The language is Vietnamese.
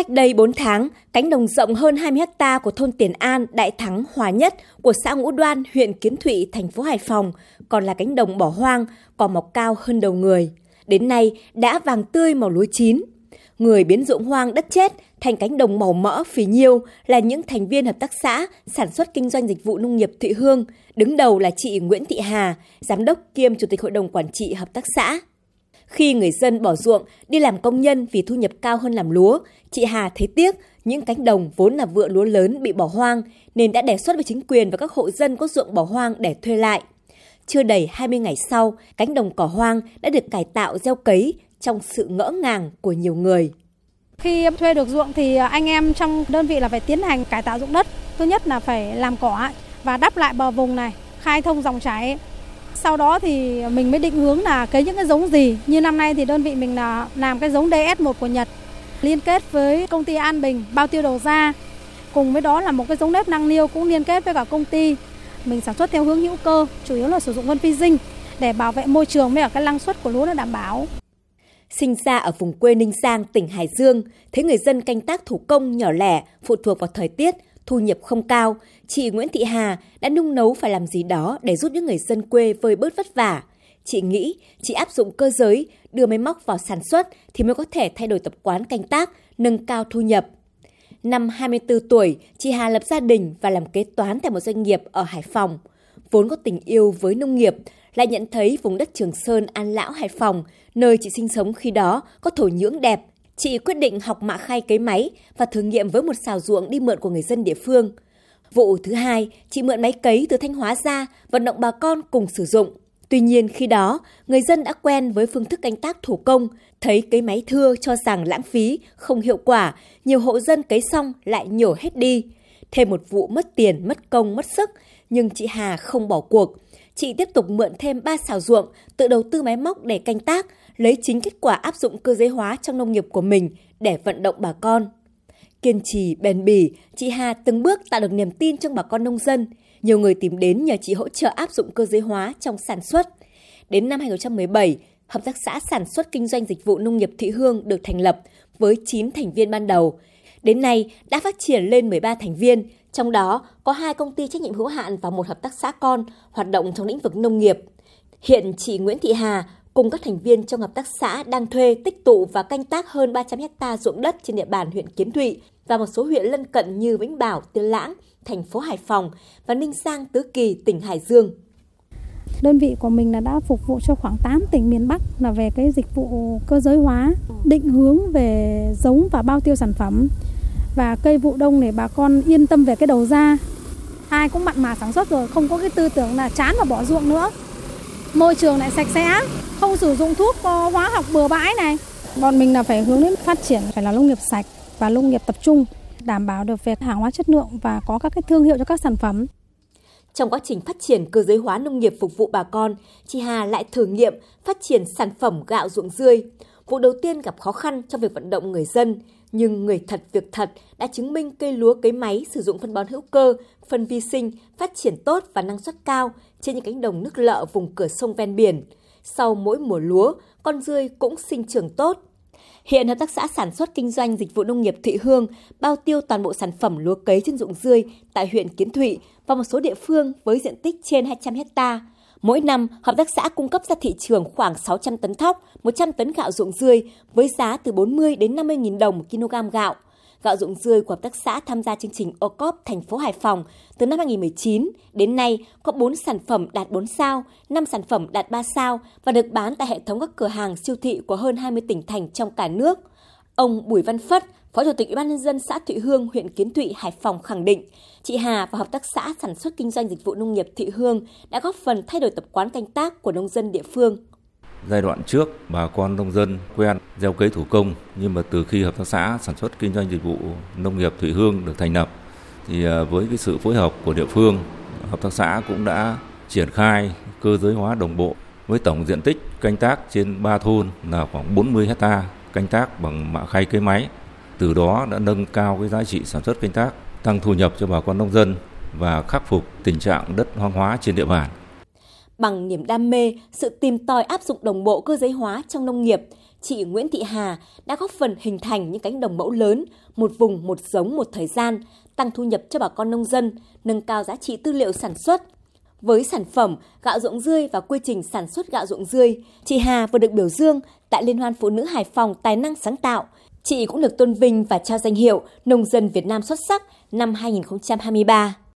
Cách đây 4 tháng, cánh đồng rộng hơn 20 ha của thôn Tiền An, Đại Thắng, Hòa Nhất của xã Ngũ Đoan, huyện Kiến Thụy, thành phố Hải Phòng còn là cánh đồng bỏ hoang, cỏ mọc cao hơn đầu người. Đến nay đã vàng tươi màu lúa chín. Người biến ruộng hoang đất chết thành cánh đồng màu mỡ phì nhiêu là những thành viên hợp tác xã sản xuất kinh doanh dịch vụ nông nghiệp Thụy Hương, đứng đầu là chị Nguyễn Thị Hà, giám đốc kiêm chủ tịch hội đồng quản trị hợp tác xã. Khi người dân bỏ ruộng đi làm công nhân vì thu nhập cao hơn làm lúa, chị Hà thấy tiếc những cánh đồng vốn là vựa lúa lớn bị bỏ hoang nên đã đề xuất với chính quyền và các hộ dân có ruộng bỏ hoang để thuê lại. Chưa đầy 20 ngày sau, cánh đồng cỏ hoang đã được cải tạo gieo cấy trong sự ngỡ ngàng của nhiều người. Khi thuê được ruộng thì anh em trong đơn vị là phải tiến hành cải tạo dụng đất. Thứ nhất là phải làm cỏ và đắp lại bờ vùng này, khai thông dòng chảy. Sau đó thì mình mới định hướng là cấy những cái giống gì. Như năm nay thì đơn vị mình là làm cái giống DS1 của Nhật liên kết với công ty An Bình bao tiêu đầu ra. Cùng với đó là một cái giống nếp năng niêu cũng liên kết với cả công ty. Mình sản xuất theo hướng hữu cơ, chủ yếu là sử dụng phân vi sinh để bảo vệ môi trường với cả cái năng suất của lúa nó đảm bảo. Sinh ra ở vùng quê Ninh Giang, tỉnh Hải Dương, thấy người dân canh tác thủ công nhỏ lẻ, phụ thuộc vào thời tiết, thu nhập không cao, chị Nguyễn Thị Hà đã nung nấu phải làm gì đó để giúp những người dân quê vơi bớt vất vả. Chị nghĩ chị áp dụng cơ giới, đưa máy móc vào sản xuất thì mới có thể thay đổi tập quán canh tác, nâng cao thu nhập. Năm 24 tuổi, chị Hà lập gia đình và làm kế toán tại một doanh nghiệp ở Hải Phòng. Vốn có tình yêu với nông nghiệp, lại nhận thấy vùng đất Trường Sơn, An Lão, Hải Phòng, nơi chị sinh sống khi đó có thổ nhưỡng đẹp. Chị quyết định học mạ khay cấy máy và thử nghiệm với một xào ruộng đi mượn của người dân địa phương. Vụ thứ hai, chị mượn máy cấy từ Thanh Hóa ra, vận động bà con cùng sử dụng. Tuy nhiên khi đó, người dân đã quen với phương thức canh tác thủ công, thấy cấy máy thưa cho rằng lãng phí, không hiệu quả, nhiều hộ dân cấy xong lại nhổ hết đi. Thêm một vụ mất tiền, mất công, mất sức, nhưng chị Hà không bỏ cuộc. Chị tiếp tục mượn thêm 3 xào ruộng, tự đầu tư máy móc để canh tác, lấy chính kết quả áp dụng cơ giới hóa trong nông nghiệp của mình để vận động bà con. Kiên trì, bền bỉ, chị Hà từng bước tạo được niềm tin trong bà con nông dân. Nhiều người tìm đến nhờ chị hỗ trợ áp dụng cơ giới hóa trong sản xuất. Đến năm 2017, Hợp tác xã Sản xuất Kinh doanh Dịch vụ Nông nghiệp Thị Hương được thành lập với 9 thành viên ban đầu. Đến nay đã phát triển lên 13 thành viên, trong đó có hai công ty trách nhiệm hữu hạn và một hợp tác xã con hoạt động trong lĩnh vực nông nghiệp. Hiện chị Nguyễn Thị Hà cùng các thành viên trong hợp tác xã đang thuê, tích tụ và canh tác hơn 300 ha ruộng đất trên địa bàn huyện Kiến Thụy và một số huyện lân cận như Vĩnh Bảo, Tiên Lãng, thành phố Hải Phòng và Ninh Giang, Tứ Kỳ, tỉnh Hải Dương. Đơn vị của mình là đã phục vụ cho khoảng 8 tỉnh miền Bắc là về cái dịch vụ cơ giới hóa, định hướng về giống và bao tiêu sản phẩm và cây vụ đông để bà con yên tâm về cái đầu ra. Ai cũng mặn mà sản xuất rồi, không có cái tư tưởng là chán và bỏ ruộng nữa. Môi trường lại sạch sẽ, không sử dụng thuốc hóa học bừa bãi này. Bọn mình là phải hướng đến phát triển phải là nông nghiệp sạch và nông nghiệp tập trung, đảm bảo được về hàng hóa chất lượng và có các cái thương hiệu cho các sản phẩm. Trong quá trình phát triển cơ giới hóa nông nghiệp phục vụ bà con, chị Hà lại thử nghiệm phát triển sản phẩm gạo ruộng dươi. Vụ đầu tiên gặp khó khăn trong việc vận động người dân, nhưng người thật việc thật đã chứng minh cây lúa cấy máy sử dụng phân bón hữu cơ, phân vi sinh phát triển tốt và năng suất cao trên những cánh đồng nước lợ vùng cửa sông ven biển. Sau mỗi mùa lúa, con dươi cũng sinh trưởng tốt. Hiện Hợp tác xã sản xuất kinh doanh dịch vụ nông nghiệp Thụy Hương bao tiêu toàn bộ sản phẩm lúa cấy trên ruộng dươi tại huyện Kiến Thụy và một số địa phương với diện tích trên 200 hecta. Mỗi năm, hợp tác xã cung cấp ra thị trường khoảng 600 tấn thóc, 100 tấn gạo ruộng dươi với giá từ 40 đến 50 000 đồng một kg gạo. Gạo ruộng dươi của hợp tác xã tham gia chương trình OCOP thành phố Hải Phòng từ năm 2019 đến nay có 4 sản phẩm đạt 4 sao, 5 sản phẩm đạt 3 sao và được bán tại hệ thống các cửa hàng siêu thị của hơn 20 tỉnh thành trong cả nước. Ông Bùi Văn Phất, Phó Chủ tịch Ủy ban nhân dân xã Thụy Hương, huyện Kiến Thụy, Hải Phòng khẳng định, chị Hà và hợp tác xã sản xuất kinh doanh dịch vụ nông nghiệp Thụy Hương đã góp phần thay đổi tập quán canh tác của nông dân địa phương. Giai đoạn trước, bà con nông dân quen gieo cấy thủ công, nhưng mà từ khi hợp tác xã sản xuất kinh doanh dịch vụ nông nghiệp Thụy Hương được thành lập, thì à, với cái sự phối hợp của địa phương, hợp tác xã cũng đã triển khai cơ giới hóa đồng bộ với tổng diện tích canh tác trên 3 thôn là khoảng 40 hecta canh tác bằng mạ khay cây máy. Từ đó đã nâng cao cái giá trị sản xuất canh tác, tăng thu nhập cho bà con nông dân và khắc phục tình trạng đất hoang hóa trên địa bàn. Bằng niềm đam mê, sự tìm tòi áp dụng đồng bộ cơ giới hóa trong nông nghiệp, chị Nguyễn Thị Hà đã góp phần hình thành những cánh đồng mẫu lớn, một vùng một giống một thời gian, tăng thu nhập cho bà con nông dân, nâng cao giá trị tư liệu sản xuất. Với sản phẩm gạo ruộng dươi và quy trình sản xuất gạo ruộng dươi, chị Hà vừa được biểu dương tại Liên hoan Phụ nữ Hải Phòng tài năng sáng tạo. Chị cũng được tôn vinh và trao danh hiệu Nông dân Việt Nam xuất sắc năm 2023.